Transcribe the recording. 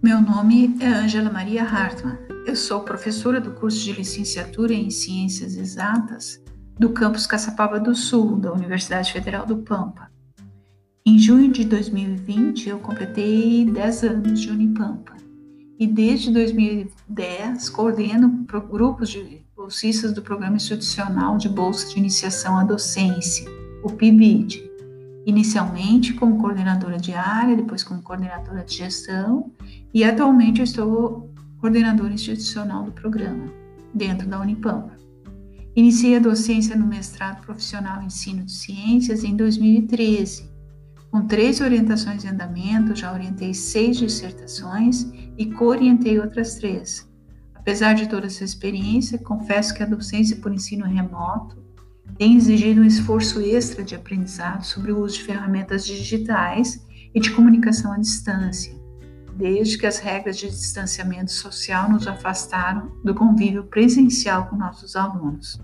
Meu nome é Ângela Maria Hartmann. Eu sou professora do curso de licenciatura em Ciências Exatas do campus Caçapava do Sul, da Universidade Federal do Pampa. Em junho de 2020, eu completei 10 anos de Unipampa e desde 2010 coordeno grupos de bolsistas do Programa Institucional de Bolsa de Iniciação à Docência, o PIBID, inicialmente como coordenadora de área, depois como coordenadora de gestão e atualmente eu estou coordenadora institucional do programa, dentro da Unipampa. Iniciei a docência no mestrado profissional em ensino de ciências em 2013. Com três orientações em andamento, já orientei seis dissertações e co-orientei outras três. Apesar de toda essa experiência, confesso que a docência por ensino remoto tem exigido um esforço extra de aprendizado sobre o uso de ferramentas digitais e de comunicação à distância, desde que as regras de distanciamento social nos afastaram do convívio presencial com nossos alunos.